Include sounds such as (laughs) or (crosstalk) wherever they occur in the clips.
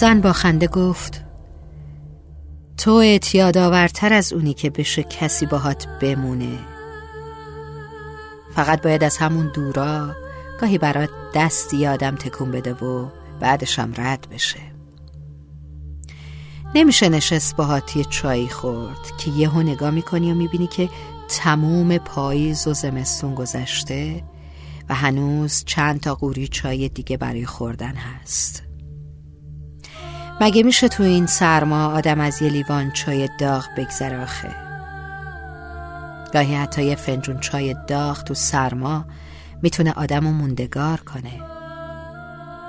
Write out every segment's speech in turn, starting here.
زن با خنده گفت تو اعتیاد آورتر از اونی که بشه کسی باهات بمونه. فقط باید از همون دورا گاهی برات دستی آدم تکون بده و بعدشم رد بشه. نمیشه نشست باهاتی چایی خورد که یهو نگاه می‌کنی و می‌بینی که تموم پاییز و زمستون گذشته و هنوز چند تا قوری چای دیگه برای خوردن هست. مگه میشه تو این سرما آدم از یه لیوان چای داغ بگذره آخه؟ گاهی حتی یه فنجون چای داغ تو سرما می‌تونه آدم رو موندگار کنه.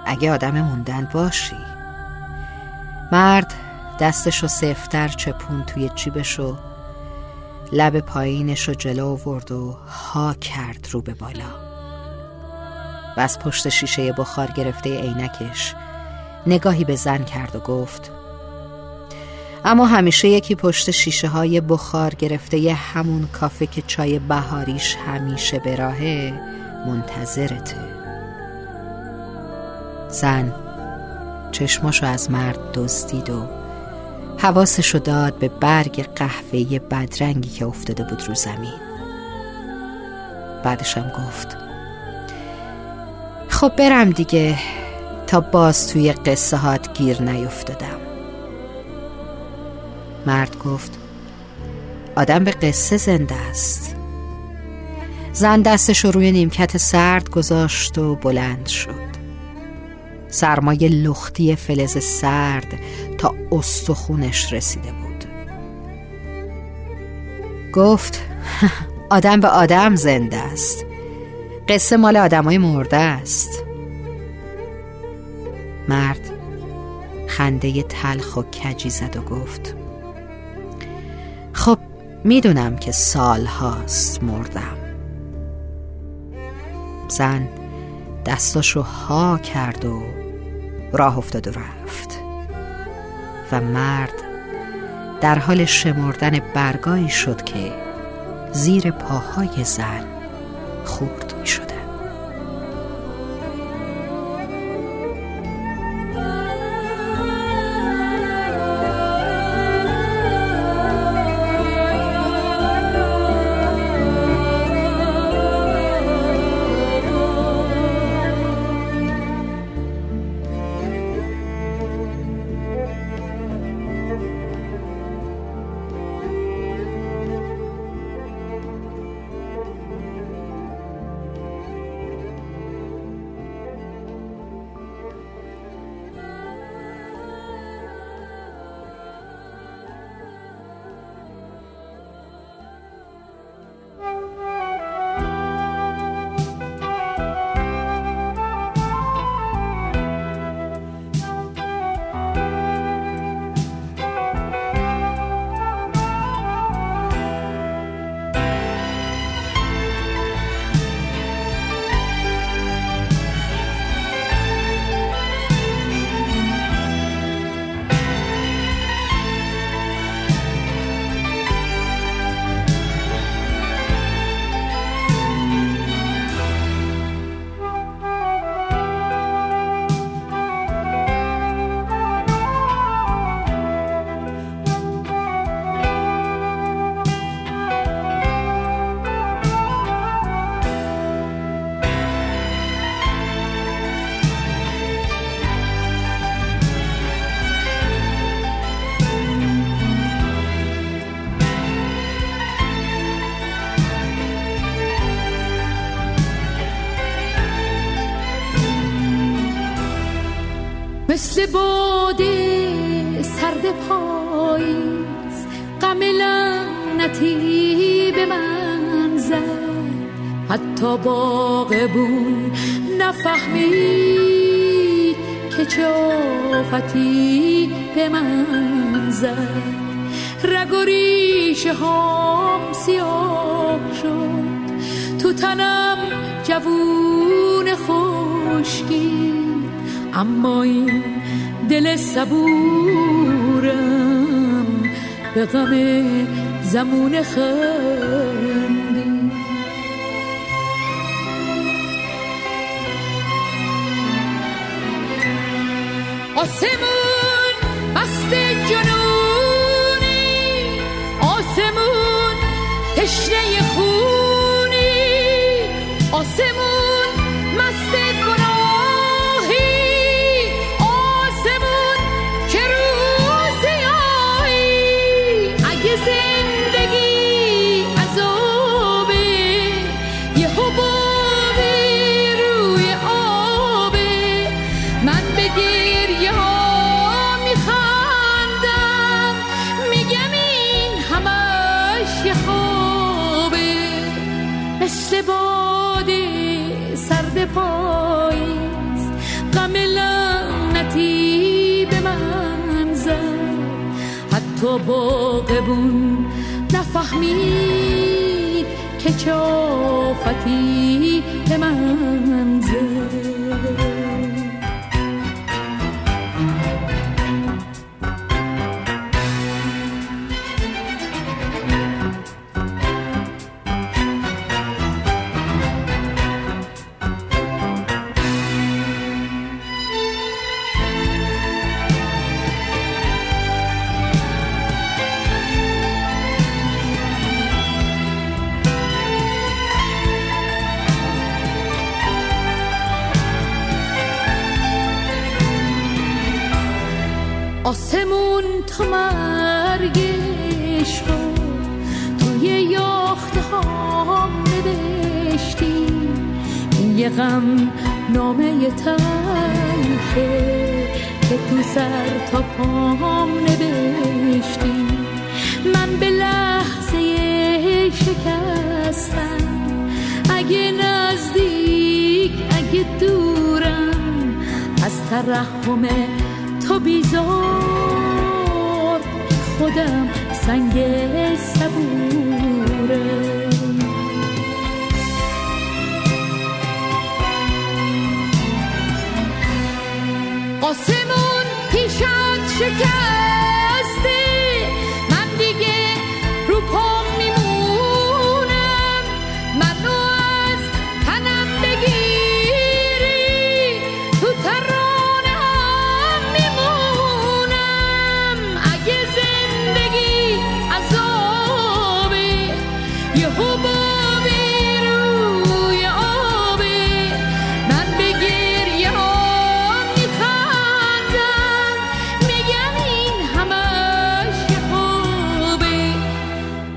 اگه آدم موندن باشی. مرد دستشو سفتر چپون توی جیبشو لب پایینش رو جلو ورد و ها کرد رو به بالا. و از پشت شیشه بخار گرفته عینکش. نگاهی به زن کرد و گفت اما همیشه یکی پشت شیشه های بخار گرفته یه همون کافه که چای بهاریش همیشه به راهه منتظرته. زن چشماشو از مرد دزدید و حواسشو داد به برگ قهوه‌ای بدرنگی که افتاده بود رو زمین. بعدشم گفت خب برم دیگه. تا باز توی قصه هات گیر نیفتادم. مرد گفت آدم به قصه زنده است. زن دستش روی نیمکت سرد گذاشت و بلند شد. سرمایه لختی فلز سرد تا استخونش رسیده بود. گفت (laughs) آدم به آدم زنده است. قصه مال آدمای مرده است. مرد خنده تلخ و کجی زد و گفت خب می‌دونم که سال هاست مردم. زن دستاشو ها کرد و راه افتاد و رفت و مرد در حال شمردن برگایی شد که زیر پاهای زن خورد. مثل باده سرد پاییز غم لعنتی به من زد. حتی باغبون نفهمید که چه آفتی به من زد. رگ و ریشه هام سیاه شد. تو تنم جوون خشکی. اما این دل صبورم به غم زمون خندی. آسمون بست جنونی آسمون تشنه خونی. آسمون مست به گریه ها میخندم. میگم این همش یه خوابه مثل باد سرد پاییز غم لعنتی به من زد. حتی باقبون نفهمید که چافتی به من زد. آسمون تا مرگش رو توی یاخته ها نوشتی. یه غم نامه تنکه که تو سر تا پام نوشتی. من به لحظه شکستم. اگه نزدیک اگه دورم از ترحم تو بیزار خودم سنگ صبوره. آسمون پیشت شکسته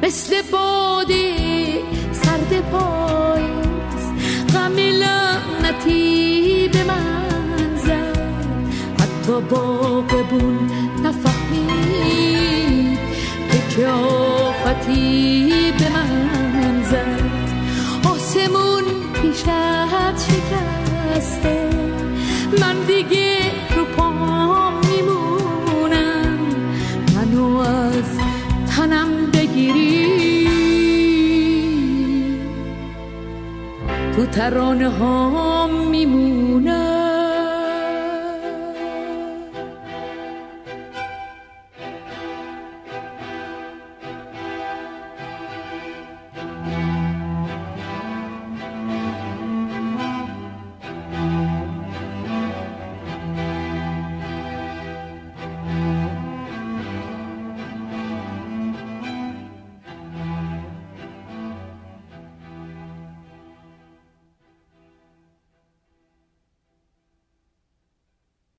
مثل باده سرد پاییز غم لعنتی به من زد. حتی باقبون نفهمید که آفتی به من تو ترانه ها میمونم.